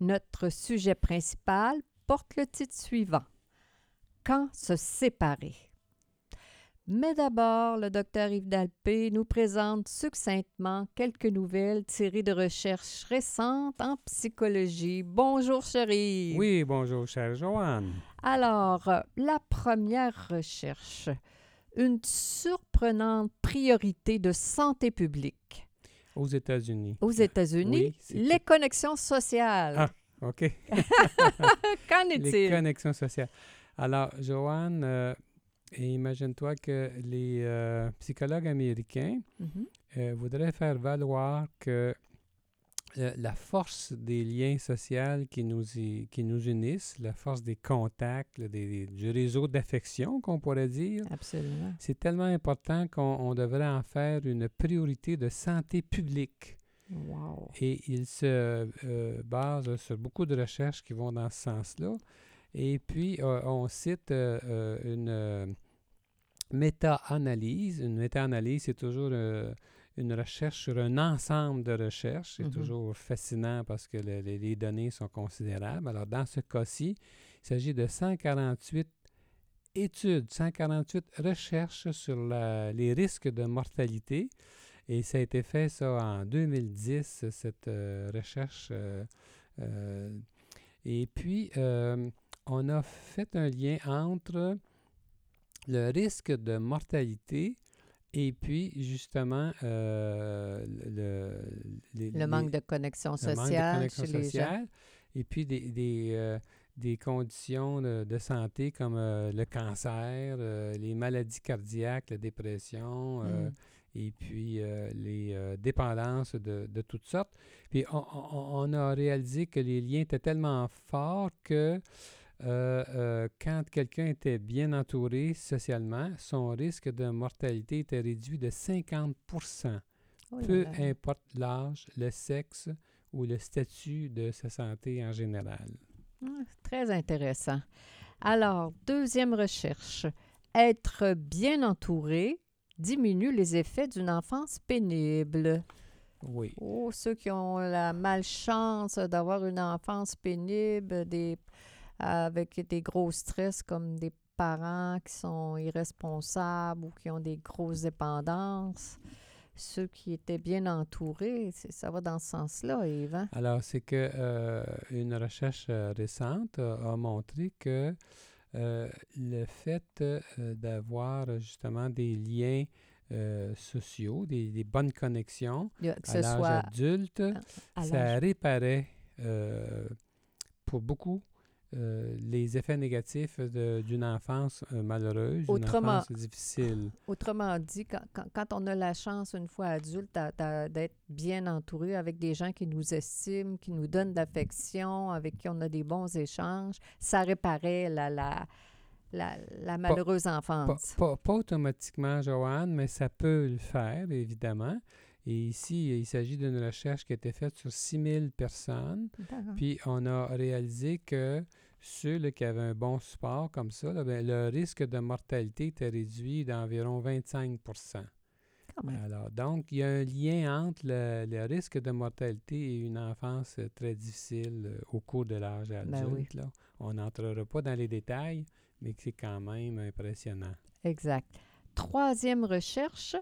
notre sujet principal porte le titre suivant Quand se séparer? Mais d'abord, le docteur Yves Dalpé nous présente succinctement quelques nouvelles tirées de recherches récentes en psychologie. Bonjour, chérie. Oui, bonjour, chère Joanne. Alors, la première recherche, une surprenante priorité de santé publique. Aux États-Unis. Aux États-Unis, les connexions sociales. Ah, OK. Qu'en est-il? Les connexions sociales. Alors, Joanne, euh, et imagine-toi que les euh, psychologues américains Mhm. euh, voudraient faire valoir que la force des liens sociaux qui nous, y- qui nous unissent, la force des contacts, des- du réseau d'affection qu'on pourrait dire, Absolument. c'est tellement important qu'on on devrait en faire une priorité de santé publique. Wow. Et il se euh, base sur beaucoup de recherches qui vont dans ce sens-là. Et puis, euh, on cite euh, euh, une euh, méta-analyse. Une méta-analyse, c'est toujours euh, une recherche sur un ensemble de recherches. C'est Mhm. toujours fascinant parce que le- les, les données sont considérables. Alors, dans ce cas-ci, il s'agit de 148 études, 148 recherches sur la- les risques de mortalité. Et ça a été fait, ça, en 2010, cette euh, recherche. euh, euh, et puis, on a fait un lien entre le risque de mortalité et puis, justement, euh, le, les- Le les- manque de connexion le manque de sociale connexion chez les gens. sociale, et puis des, des, euh, des conditions de, de santé comme euh, le cancer, les maladies cardiaques, la dépression, euh, Mm. et puis les dépendances de, de toutes sortes. Puis on, on- on a réalisé que les liens étaient tellement forts que quand quelqu'un était bien entouré socialement, son risque de mortalité était réduit de 50 Oh peu importe l'âge, le sexe ou le statut de sa santé en général. Ah, Très intéressant. Alors, deuxième recherche. Être bien entouré diminue les effets d'une enfance pénible. Oui. Oh, ceux qui ont la malchance d'avoir une enfance pénible, des, avec des gros stress comme des parents qui sont irresponsables ou qui ont des grosses dépendances. Ceux qui étaient bien entourés, ça va dans ce sens-là, Yves. hein? Alors, c'est que euh, une recherche euh, récente a, a montré que euh, le fait euh, d'avoir euh, justement des liens euh, sociaux, des, des bonnes connexions Que à l'âge soit adulte, à ça réparait euh, pour beaucoup euh, les effets négatifs d'une enfance euh, malheureuse, d'une Autrement- enfance difficile. Autrement dit, quand, quand- quand on a la chance, une fois adulte, d'être bien entouré avec des gens qui nous estiment, qui nous donnent de l'affection, avec qui on a des bons échanges, ça réparait la, la, la, la malheureuse Pas, enfance. pas- pas automatiquement, Joanne, mais ça peut le faire, évidemment. Et ici, il s'agit d'une recherche qui a été faite sur 6000 personnes. Puis, on a réalisé que ceux qui avaient un bon support comme ça, là, ben, le risque de mortalité était réduit d'environ 25 Quand même. Alors, donc, il y a un lien entre le, le risque de mortalité et une enfance euh, très difficile euh, au cours de l'âge adulte. Ben oui. là. On n'entrera pas dans les détails, mais c'est quand même impressionnant. Exact. Troisième recherche,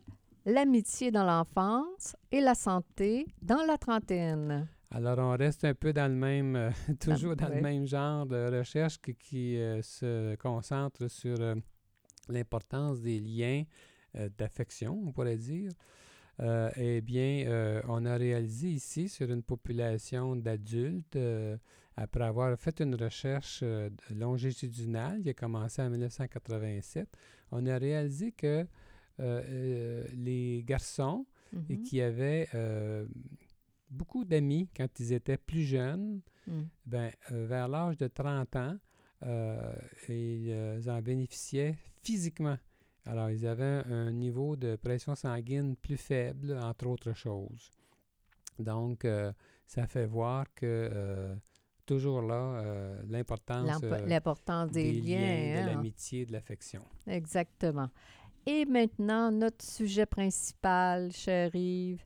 l'amitié dans l'enfance et la santé dans la trentaine. Alors, on reste un peu dans le même, euh, toujours dans oui. le même genre de recherche qui, qui, euh, se concentre sur euh, l'importance des liens d'affection, on pourrait dire. Eh bien, on a réalisé ici sur une population d'adultes, après avoir fait une recherche longitudinale qui a commencé en 1987, on a réalisé que euh, euh, les garçons et Mhm. qui avaient euh, beaucoup d'amis quand ils étaient plus jeunes. Mm. Ben, vers l'âge de 30 ans, ils en bénéficiaient physiquement. Alors, ils avaient un niveau de pression sanguine plus faible, entre autres choses. Donc, euh, ça fait voir que euh, toujours là, euh, l'importance L'impo- L'importance des, des liens, de hein. l'amitié, de l'affection. Exactement. Et maintenant, notre sujet principal, cher Yves,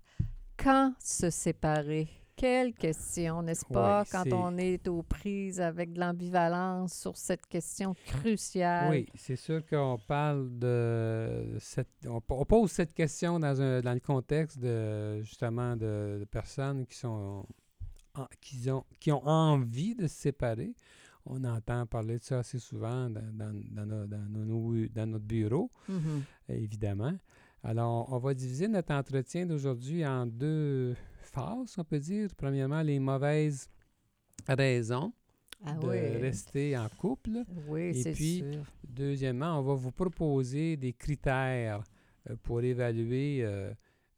quand se séparer? Quelle question, n'est-ce pas, Oui, quand on est aux prises avec de l'ambivalence sur cette question cruciale? Oui, c'est sûr qu'on parle de cette, on, on pose cette question dans, un, dans le contexte de justement de, de personnes qui sont en- qui ont, qui ont envie de se séparer. On entend parler de ça assez souvent dans, dans, dans nos- dans nos- dans notre bureau, Mhm. évidemment. Alors, on va diviser notre entretien d'aujourd'hui en deux phases, on peut dire. Premièrement, les mauvaises raisons Ah de oui, rester en couple. oui Et puis, sûr. Deuxièmement, on va vous proposer des critères euh, pour évaluer, euh,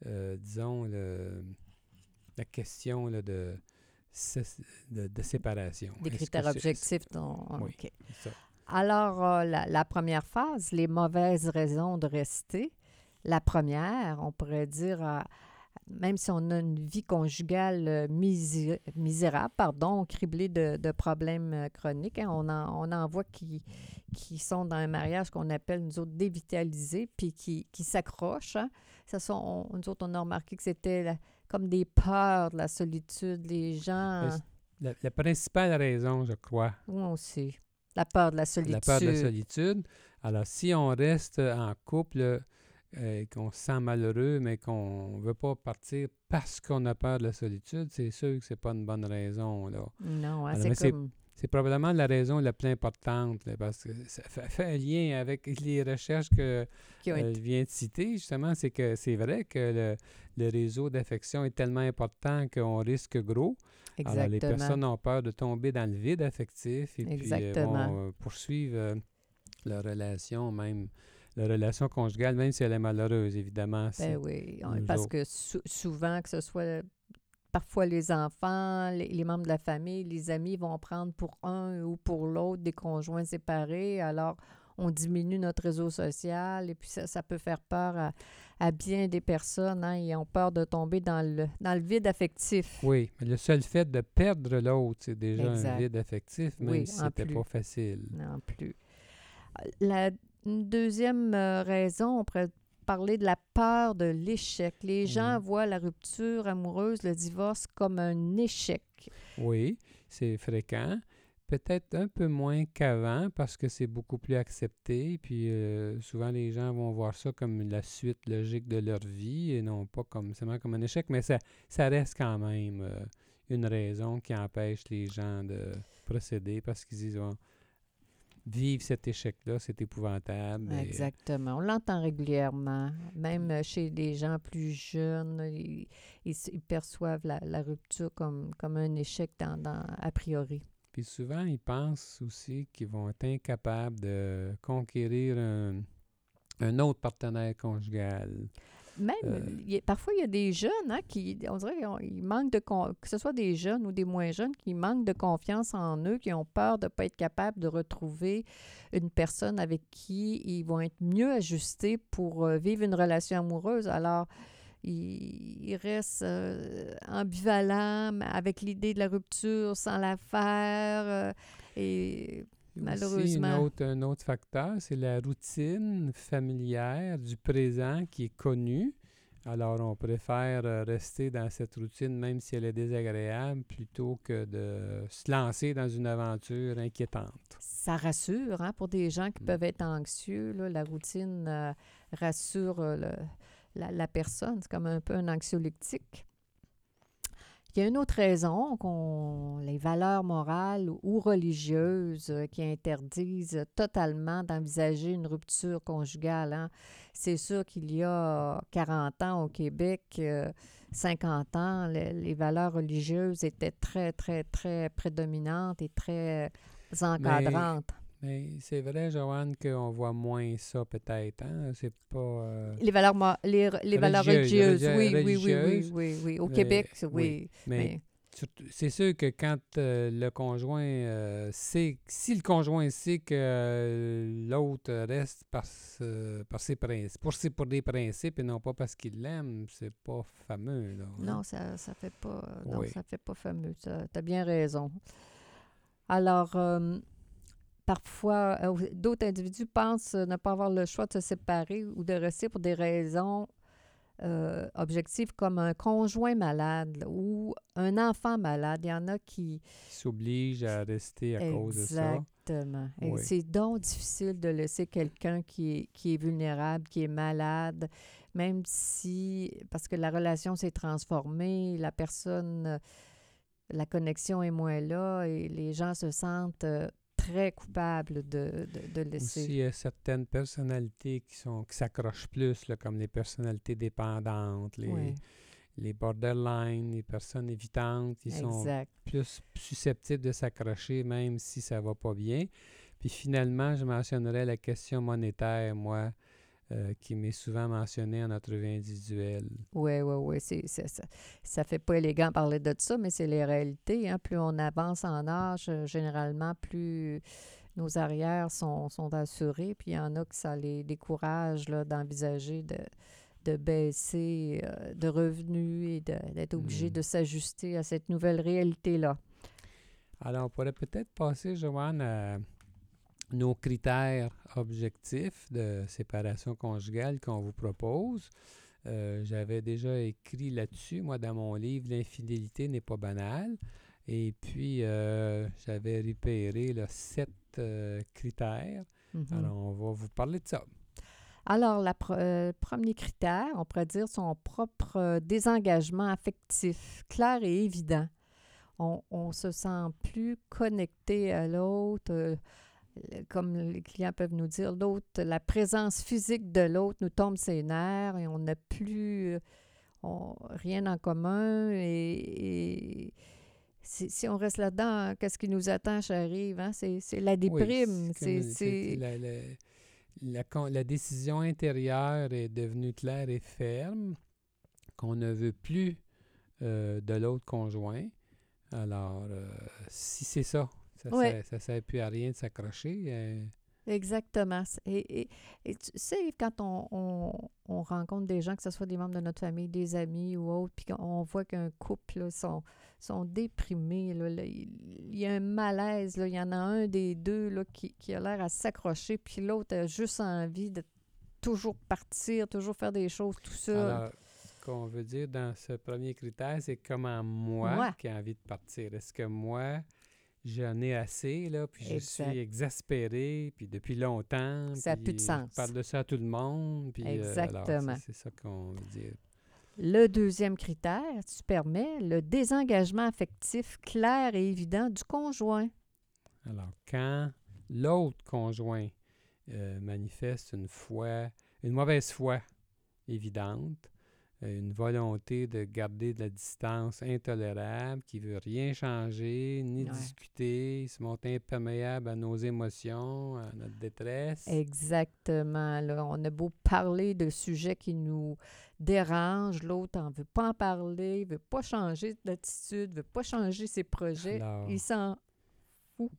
euh, disons, le- la question là, de, de, de séparation. Des critères objectifs. dont- Oui. OK. c'est ça. Alors, euh, la, la première phase, les mauvaises raisons de rester. La première, on pourrait dire, euh, même si on a une vie conjugale euh, misé- misérable, pardon, criblée de, de problèmes chroniques, hein, on, en, on en voit qui, qui sont dans un mariage qu'on appelle, nous autres, dévitalisés, puis qui, qui s'accrochent. hein. Ça sont, on- nous autres, on a remarqué que c'était comme des peurs de la solitude. Les gens, La, la principale raison, je crois, moi aussi, la peur de la solitude. la peur de la solitude. Alors, si on reste en couple, euh, qu'on se sent malheureux, mais qu'on ne veut pas partir parce qu'on a peur de la solitude, c'est sûr que c'est pas une bonne raison. Là. Non, hein, c'est- comme... C'est probablement la raison la plus importante, là, parce que ça fait, un lien avec les recherches que euh, viens de citer, justement, c'est que c'est vrai que le, le réseau d'affection est tellement important qu'on risque gros. Alors, les Exactement. personnes ont peur de tomber dans le vide affectif et puis Exactement. euh, vont euh, poursuivre euh, leur relation, même leur relation conjugale, même si elle est malheureuse, évidemment. Ben oui, on- parce autres. que sou- souvent, que ce soit parfois les enfants, les, les membres de la famille, les amis vont prendre pour un ou pour l'autre des conjoints séparés. Alors, on diminue notre réseau social et puis ça, ça peut faire peur à, à bien des personnes. Hein, ils ont peur de tomber dans le, dans le vide affectif. Oui, mais le seul fait de perdre l'autre, c'est déjà Exact. un vide affectif, même Oui, si en c'était plus. pas facile. Non plus. La une deuxième euh, raison, on pourrait parler de la peur de l'échec. Les gens Mhm. voient la rupture amoureuse, le divorce, comme un échec. Oui, c'est fréquent. Peut-être un peu moins qu'avant parce que c'est beaucoup plus accepté. Puis euh, souvent, les gens vont voir ça comme la suite logique de leur vie et non pas comme seulement comme un échec. Mais ça, ça reste quand même euh, une raison qui empêche les gens de procéder parce qu'ils disent Bon, vivre cet échec-là, c'est épouvantable. et- Exactement. On l'entend régulièrement. Même euh, chez des gens plus jeunes, ils, ils s- ils perçoivent la, la rupture comme, comme un échec dans, dans- a priori. Puis souvent, ils pensent aussi qu'ils vont être incapables de conquérir un, un autre partenaire conjugal. Même, Euh. il y a- parfois, il y a des jeunes hein, qui, on dirait qu'ils manquent de, que ce soit des jeunes ou des moins jeunes, qui manquent de confiance en eux, qui ont peur de ne pas être capables de retrouver une personne avec qui ils vont être mieux ajustés pour euh, vivre une relation amoureuse. Alors, ils, ils restent euh, ambivalents avec l'idée de la rupture sans la faire. euh, et Aussi, Malheureusement. autre- un autre facteur, c'est la routine familière du présent qui est connue. Alors, on préfère euh, rester dans cette routine, même si elle est désagréable, plutôt que de se lancer dans une aventure inquiétante. Ça rassure hein, pour des gens qui Mm. peuvent être anxieux. là, la routine euh, rassure euh, le- la, la personne. C'est comme un peu un anxiolytique. Il y a une autre raison, qu'on, les valeurs morales ou religieuses euh, qui interdisent totalement d'envisager une rupture conjugale. hein. C'est sûr qu'il y a 40 ans au Québec, euh, 50 ans, le- les valeurs religieuses étaient très, très, très prédominantes et très encadrantes. Mais c'est vrai, Joanne, qu'on voit moins ça peut-être. Hein? C'est pas. euh, Les valeurs, les, les valeurs Religieuses, religieuses, oui, oui, oui, oui, oui, oui. Au mais- Québec, oui, oui. mais mais- c'est sûr que quand euh, le conjoint euh, sait. Si le conjoint sait que l'autre reste par, par ses principes, pour, ses, pour des principes et non pas parce qu'il l'aime, c'est pas fameux. Là, hein? Non, ça ça fait pas non, Oui. ça fait pas fameux. Tu as bien raison. Alors, parfois, euh, d'autres individus pensent ne pas avoir le choix de se séparer ou de rester pour des raisons euh, objectives comme un conjoint malade là, ou un enfant malade. Il y en a qui... Qui s'oblige à rester à cause de ça. Exactement. Oui. C'est donc difficile de laisser quelqu'un qui est, qui est vulnérable, qui est malade, même si, parce que la relation s'est transformée, la personne, euh, la connexion est moins là et les gens se sentent euh, très coupables de, de, de laisser. Aussi, il y a certaines personnalités qui sont qui s'accrochent plus, là, comme les personnalités dépendantes, les, Oui, les borderline, les personnes évitantes, qui sont plus susceptibles de s'accrocher même si ça va pas bien. Puis finalement, je mentionnerai la question monétaire, moi, euh, qui m'est souvent mentionnée en entrevue individuelle. Oui, oui, oui. C'est, c'est- ça, ça fait pas élégant parler de ça, mais c'est les réalités. Hein. Plus on avance en âge, euh, généralement, plus nos arrières sont, sont assurées. Puis il y en a que ça les décourage là, d'envisager de, de baisser euh, de revenus et de- d'être obligé Mm. de s'ajuster à cette nouvelle réalité-là. Alors, on pourrait peut-être passer, Joanne, à nos critères objectifs de séparation conjugale qu'on vous propose. Euh, J'avais déjà écrit là-dessus, moi, dans mon livre L'infidélité n'est pas banale. Et puis, euh, j'avais repéré là, sept euh, critères. Mhm. Alors, on va vous parler de ça. Alors, le premier critère, on pourrait dire son propre désengagement affectif, clair et évident. On, on se sent plus connecté à l'autre, comme les clients peuvent nous dire, l'autre, la présence physique de l'autre nous tombe ses nerfs et on n'a plus euh, on- rien en commun. Et, et si, si on reste là-dedans, qu'est-ce qui nous attend, j'arrive, hein? C'est la déprime. c'est la décision intérieure est devenue claire et ferme, qu'on ne veut plus euh, de l'autre conjoint. Alors, euh, si c'est ça, ça ne Ouais. sert plus à rien de s'accrocher. euh, Exactement. Et, et, et tu sais, quand on, on- on rencontre des gens, que ce soit des membres de notre famille, des amis ou autres, puis qu'on voit qu'un couple là, sont, sont déprimés, là, là, il y a un malaise, là, il y en a un des deux là, qui, qui a l'air à s'accrocher, puis l'autre a juste envie de toujours partir, toujours faire des choses tout seul. Alors, ce qu'on veut dire dans ce premier critère, c'est comment moi, Moi. qui ai envie de partir? Est-ce que moi, j'en ai assez, là, puis je Exact. suis exaspéré, puis depuis longtemps. Ça a plus de sens. Je parle de ça à tout le monde. Puis, euh, Exactement. c'est- c'est ça qu'on veut dire. Le deuxième critère, tu permets le désengagement affectif clair et évident du conjoint. Alors, quand l'autre conjoint euh, manifeste une foi, une mauvaise foi évidente, une volonté de garder de la distance intolérable, qui veut rien changer, ni Ouais. discuter, se montre imperméable à nos émotions, à notre détresse. Exactement. Là, on a beau parler de sujets qui nous dérangent, l'autre n'en veut pas en parler, il veut pas changer d'attitude, veut pas changer ses projets. Alors, Il s'en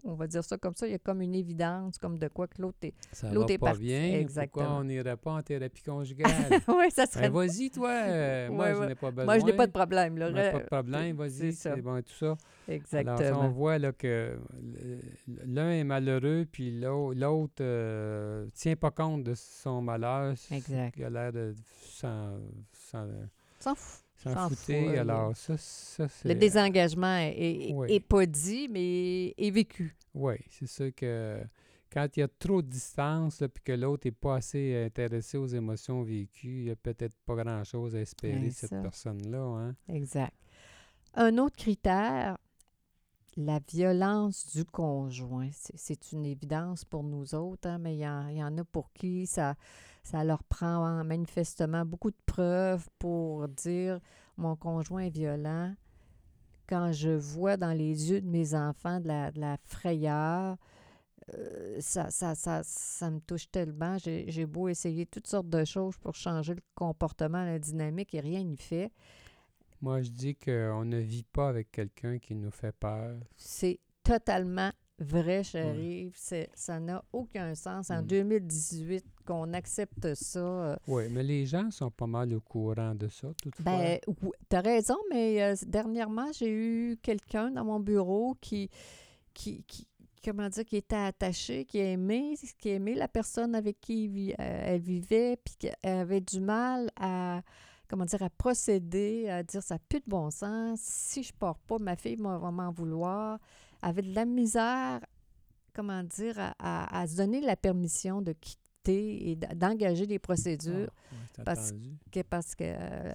on va dire ça comme ça. Il y a comme une évidence, comme de quoi que l'autre est... ça l'autre va est pas parti. bien, Exactement. pourquoi on n'irait pas en thérapie conjugale? oui, ça serait... Ben, vas-y, toi, euh, moi, Ouais, je n'ai pas besoin. Moi, je n'ai pas de problème. Là. Moi, pas de problème, c'est vas-y, ça. c'est bon et tout ça. Exactement. Alors, on voit là, que l'un est malheureux, puis l'au- l'autre ne tient pas compte de son malheur. Exact. Il a l'air de s'en s'en- S'en fout. S'en S'en fouter. fout, là. Alors, ça, ça c'est... Le désengagement est, est- Oui. est pas dit, mais est vécu. Oui, c'est sûr que quand il y a trop de distance, là, puis que l'autre n'est pas assez intéressé aux émotions vécues, il n'y a peut-être pas grand-chose à espérer Ouais, de cette personne-là. Hein? Exact. Un autre critère, la violence du conjoint. C'est- une évidence pour nous autres, hein, mais il y, en- il y en a pour qui ça, ça leur prend hein, manifestement beaucoup de preuves pour dire mon conjoint est violent. Quand je vois dans les yeux de mes enfants de la, de la frayeur, euh, ça, ça, ça, ça me touche tellement. J'ai j'ai beau essayer toutes sortes de choses pour changer le comportement, la dynamique, et rien n'y fait. Moi, je dis qu'on ne vit pas avec quelqu'un qui nous fait peur. C'est totalement vrai, chérie. C'est- Ça n'a aucun sens en Mm. 2018 qu'on accepte ça. euh, Oui, mais les gens sont pas mal au courant de ça, toutefois. Ben, oui, t'as raison, mais euh, dernièrement, j'ai eu quelqu'un dans mon bureau qui, qui, qui- comment dire, qui était attaché, qui aimait, qui aimait la personne avec qui euh, elle vivait, puis qu'elle avait du mal à, comment dire, à procéder, à dire ça n'a plus de bon sens. Si je pars pas, ma fille va m'en vouloir. Avait de la misère, comment dire, à, à- à se donner la permission de quitter et d'engager des Ah, procédures ouais, c'est parce que- parce que euh,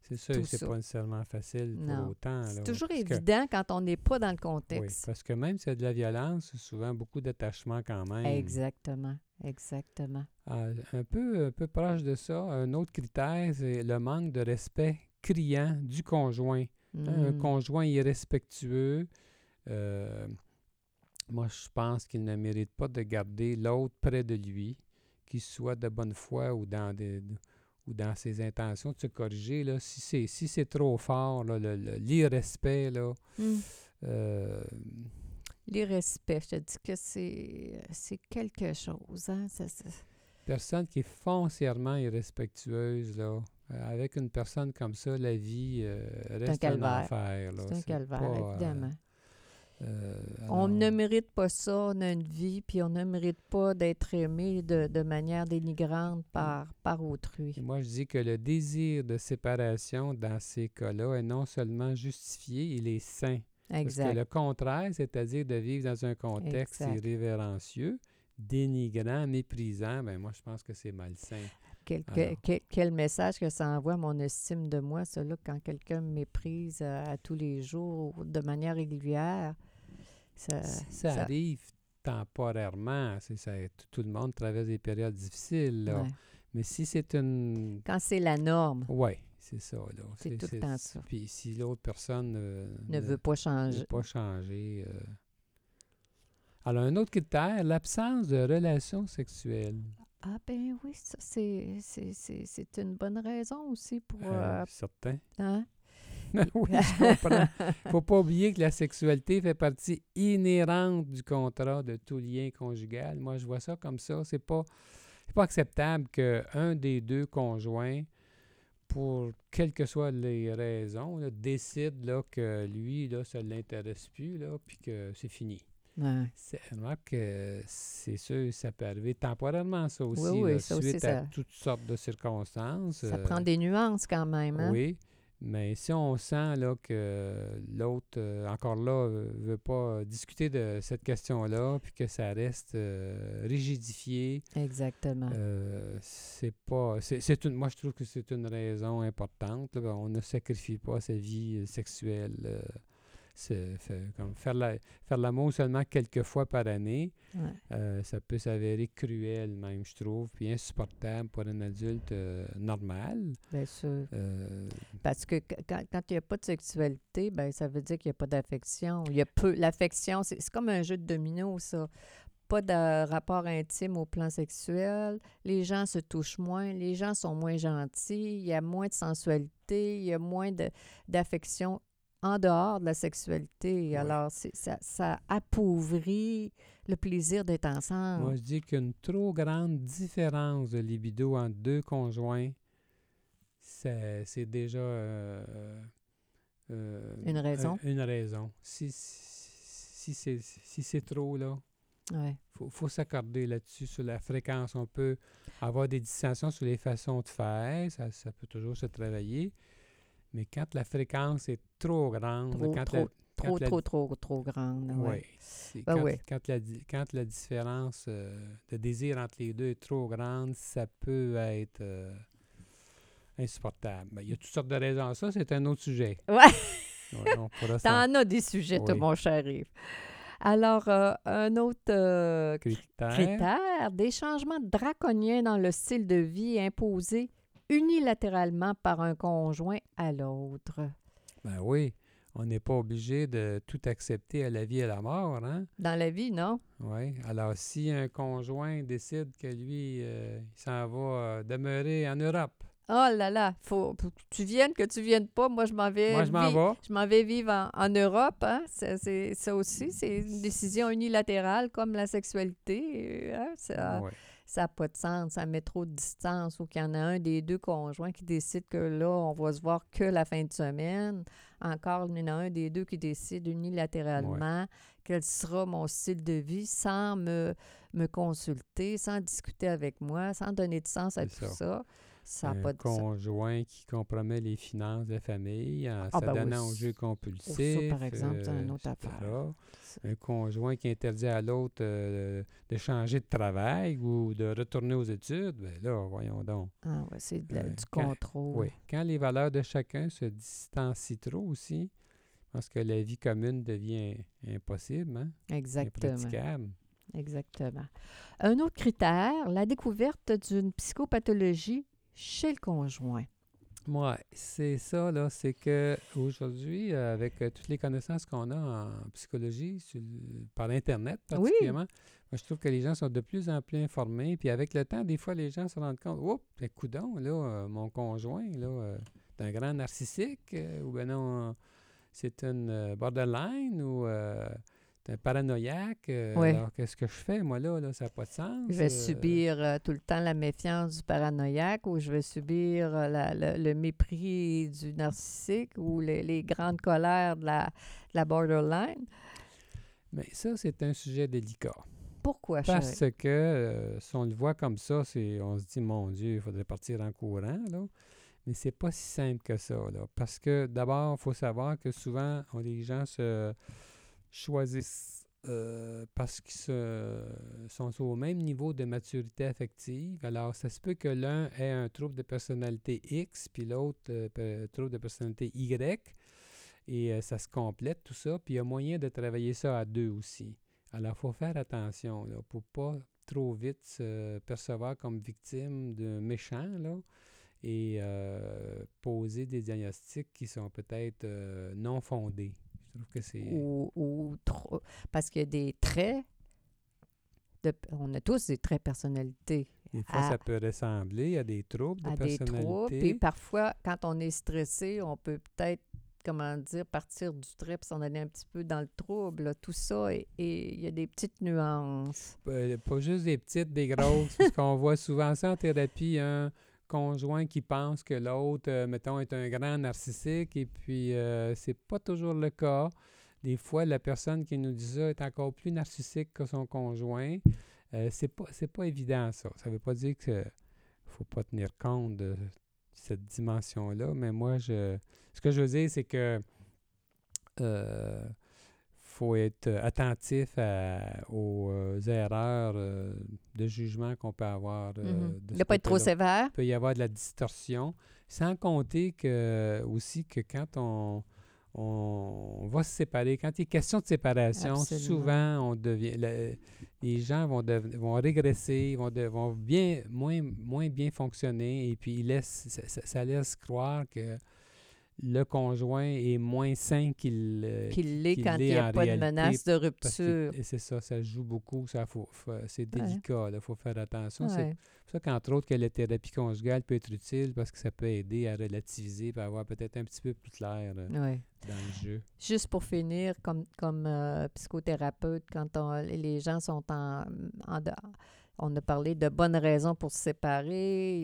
C'est sûr, ça. pas nécessairement facile pour Non. autant. C'est toujours parce que- évident quand on n'est pas dans le Oui, contexte. parce que même s'il y a de la violence, c'est souvent beaucoup d'attachement quand même. Exactement, exactement. Ah, un, peu, un peu proche de ça, un autre critère, c'est le manque de respect criant du conjoint. Un Mm. conjoint irrespectueux, euh, moi je pense qu'il ne mérite pas de garder l'autre près de lui, qu'il soit de bonne foi ou dans, des, ou dans ses intentions de se corriger. Là, si c'est si c'est trop fort, là, le- le- l'irrespect, là, Mm. euh, L'irrespect, je te dis que c'est c'est quelque chose. Hein? Ça- ça- personne qui est foncièrement irrespectueuse, là, euh, avec une personne comme ça, la vie euh, reste un, calvaire. là. C'est un calvaire, pas, euh, évidemment. euh, on alors, ne mérite pas ça, on a une vie, puis on ne mérite pas d'être aimé de, de manière dénigrante par, par autrui. et moi, je dis que le désir de séparation dans ces cas-là est non seulement justifié, il est sain. Parce que Exact. le contraire, c'est-à-dire de vivre dans un contexte Exact. irrévérencieux, dénigrant, méprisant, ben moi, je pense que c'est malsain. Quel, message que ça envoie à mon estime de moi, là, quand quelqu'un me méprise à, à tous les jours de manière régulière. Ça, Si ça, ça- arrive temporairement, c'est ça, tout, le monde traverse des périodes difficiles, là. ouais. Mais si c'est une... Quand c'est la norme, Oui, c'est ça, là. C'est tout le temps ça. Puis si l'autre personne euh, ne veut pas ne changer. veut pas changer... euh. Alors, un autre critère, l'absence de relations sexuelles. Ah ben oui, ça, c'est, c'est, c'est, c'est une bonne raison aussi pour... Euh, euh, certain. hein? oui, je comprends. faut pas oublier que la sexualité fait partie inhérente du contrat de tout lien conjugal. Moi, je vois ça comme ça. C'est pas, c'est pas acceptable qu'un des deux conjoints, pour quelles que soient les raisons, là, décide là, que lui, là, ça ne l'intéresse plus, là, puis que c'est fini. Ouais. C'est, remarque que c'est sûr, ça peut arriver temporairement, ça aussi, oui, là, ça aussi, suite à toutes sortes de circonstances. Ça euh, prend des nuances quand même. Hein? oui, mais si on sent là, que l'autre, euh, encore là, ne veut pas discuter de cette question-là, puis que ça reste euh, rigidifié, Exactement. euh, c'est pas. C'est, c'est une, moi, je trouve que c'est une raison importante. là. on ne sacrifie pas sa vie euh, sexuelle. Comme faire, la, faire l'amour seulement quelques fois par année, Ouais. euh, ça peut s'avérer cruel même, je trouve, puis insupportable pour un adulte euh, normal. Bien sûr. Euh, Parce que qu- quand quand il n'y a pas de sexualité, ben ça veut dire qu'il n'y a pas d'affection. Il y a peu. L'affection, c'est c'est comme un jeu de domino, ça. Pas de rapport intime au plan sexuel. Les gens se touchent moins. Les gens sont moins gentils. Il y a moins de sensualité. Il y a moins de- d'affection en dehors de la sexualité. Alors, ça, ça appauvrit le plaisir d'être ensemble. Moi, je dis qu'une trop grande différence de libido entre deux conjoints, c'est déjà euh, euh, Une raison. un- une raison. Si, si, c'est si c'est trop, là, Ouais. faut, faut s'accorder là-dessus, sur la fréquence. On peut avoir des distinctions sur les façons de faire, ça, ça peut toujours se travailler. Mais quand la fréquence est trop grande, Trop, quand trop, la, Trop, la- trop, trop, trop grande. oui. Ouais. Ben quand, ouais. quand la, quand la différence euh, de désir entre les deux est trop grande, ça peut être euh, insupportable. Ben, il y a toutes sortes de raisons à ça, c'est un autre sujet. Ouais. Ouais, T'en as des sujets, toi, Oui. mon cher Yves. Alors, euh, un autre euh, cri- critère. critère, des changements draconiens dans le style de vie imposés unilatéralement par un conjoint à l'autre. Ben oui. on n'est pas obligé de tout accepter à la vie et à la mort, hein? Dans la vie, non? Oui. Alors, si un conjoint décide que lui, euh, il s'en va euh, demeurer en Europe, Oh là là, faut faut que tu viennes, que tu viennes pas. Moi, je m'en vais. moi, je m'en vais. Je m'en vais vivre en, en Europe. Hein? Ça, ça aussi, c'est une décision unilatérale comme la sexualité. Hein? Ça Ouais. N'a pas de sens. Ça met trop de distance ou qu'il y en a un des deux conjoints qui décide que là, on va se voir que la fin de semaine. Encore, il y en a un des deux qui décide unilatéralement quel sera mon style de vie sans me, me consulter, sans discuter avec moi, sans donner de sens à tout ça. ça. Ça un pas de sens. conjoint qui compromet les finances de la famille en Ah, ben oui, s'adonnant aux jeux compulsifs. par exemple, c'est une euh, autre affaire. Un conjoint qui interdit à l'autre euh, de changer de travail ou de retourner aux études, bien là, voyons donc. Ah c'est Euh, du quand- contrôle. Oui. Quand les valeurs de chacun se distancient trop aussi, parce que la vie commune devient impossible, hein, Exactement. impraticable. Exactement. Un autre critère, la découverte d'une psychopathologie chez le conjoint. Moi, c'est ça, là, c'est que aujourd'hui, euh, avec euh, toutes les connaissances qu'on a en psychologie, sur par Internet Oui. particulièrement, moi, je trouve que les gens sont de plus en plus informés. Puis avec le temps, des fois, les gens se rendent compte, oups, ben, coudon, là, euh, mon conjoint, là, euh, est un grand narcissique, ou ben non, c'est une borderline, ou paranoïaque. euh. Alors, qu'est-ce que je fais, moi, là, là ça n'a pas de sens. Je vais euh, subir euh, tout le temps la méfiance du paranoïaque ou je vais subir la- le, le mépris du narcissique ou les, les grandes colères de la, de la borderline? Mais ça, c'est un sujet délicat. Pourquoi, chérie? Parce que si on le voit comme ça, c'est, on se dit, mon Dieu, il faudrait partir en courant, là. Mais c'est pas si simple que ça, là. Parce que d'abord, il faut savoir que souvent, on- les gens se choisissent euh, parce qu'ils sont au même niveau de maturité affective. Alors, ça se peut que l'un ait un trouble de personnalité X, puis l'autre euh, trouble de personnalité Y. Et euh, ça se complète, tout ça. Puis il y a moyen de travailler ça à deux aussi. Alors, il faut faire attention là, pour pas trop vite se percevoir comme victime d'un méchant là, et euh, poser des diagnostics qui sont peut-être non fondés. Je trouve que c'est... Ou, ou trop. Parce qu'il y a des traits. De, on a tous des traits de personnalité. Des fois, à- ça peut ressembler à des troubles de à des troubles. Puis personnalité. parfois, quand on est stressé, on peut peut-être, comment dire, partir du trait puis s'en aller un petit peu dans le trouble. là. Tout ça, et il y a des petites nuances. Euh, pas juste des petites, des grosses, parce qu'on voit souvent ça en thérapie, un conjoint qui pense que l'autre, euh, mettons, est un grand narcissique, et puis euh, c'est pas toujours le cas. Des fois, la personne qui nous dit ça est encore plus narcissique que son conjoint. Euh, c'est pas c'est pas évident ça. Ça veut pas dire que faut pas tenir compte de cette dimension-là, mais moi je ce que je veux dire c'est que faut être euh, attentif à- aux euh, erreurs euh, de jugement qu'on peut avoir. euh, de Il ce ne pas être trop sévère. Il peut y avoir de la distorsion, sans compter que aussi que quand on, on va se séparer, quand il est question de séparation, Absolument. souvent on devient le- les gens vont, vont régresser, vont, de- vont bien moins, moins bien fonctionner et puis ils laissent, ça laisse croire que le conjoint est moins sain qu'il euh, Qu'il l'est quand il n'y a pas de menace de rupture. c'est ça, ça joue beaucoup, ça faut, faut- c'est délicat, il faut faire attention. C'est pour ça qu'entre autres, que la thérapie conjugale peut être utile parce que ça peut aider à relativiser et avoir peut-être un petit peu plus clair euh, Ouais. dans le jeu. Juste pour finir, comme, comme euh, psychothérapeute, quand on- les gens sont en, en On a parlé de bonnes raisons pour se séparer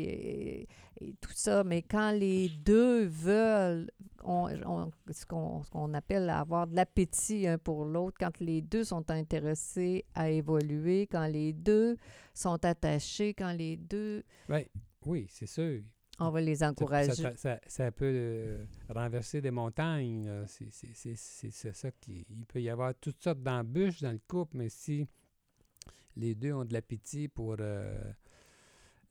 et, et tout ça, mais quand les deux veulent, on, on- ce qu'on appelle avoir de l'appétit un pour l'autre, quand les deux sont intéressés à évoluer, quand les deux sont attachés, quand les deux, Ben, oui, c'est sûr. on va les encourager. ça- ça- ça peut euh, renverser des montagnes. C'est ça qui. Il peut y avoir toutes sortes d'embûches dans le couple, mais si les deux ont de l'appétit pour euh,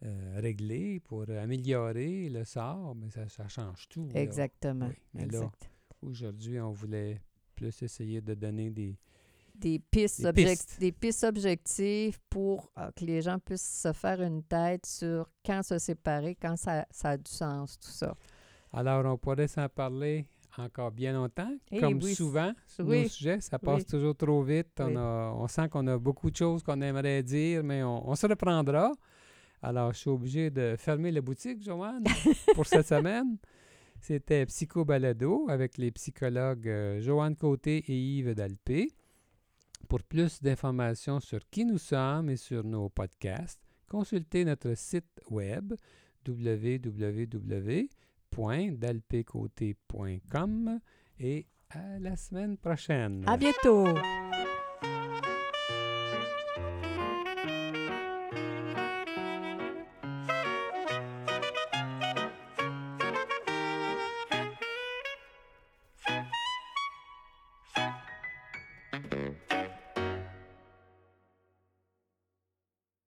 euh, régler, pour améliorer le sort, mais ça, ça change tout. Exactement. Oui, mais là, exact. Aujourd'hui, on voulait plus essayer de donner des. des pistes, Des pistes. des pistes objectives pour euh, que les gens puissent se faire une tête sur quand se séparer, quand ça, ça a du sens, tout ça. Alors, on pourrait s'en parler encore bien longtemps. Eh Comme oui, souvent, sur oui, nos sujets, ça passe oui. toujours trop vite. On, a- on sent qu'on a beaucoup de choses qu'on aimerait dire, mais on, on se reprendra. Alors, je suis obligé de fermer la boutique, Joanne, pour cette semaine. C'était Psycho Balado avec les psychologues euh, Joanne Côté et Yves Dalpé. Pour plus d'informations sur qui nous sommes et sur nos podcasts, consultez notre site web www.dalpécoté.com et à la semaine prochaine. À bientôt!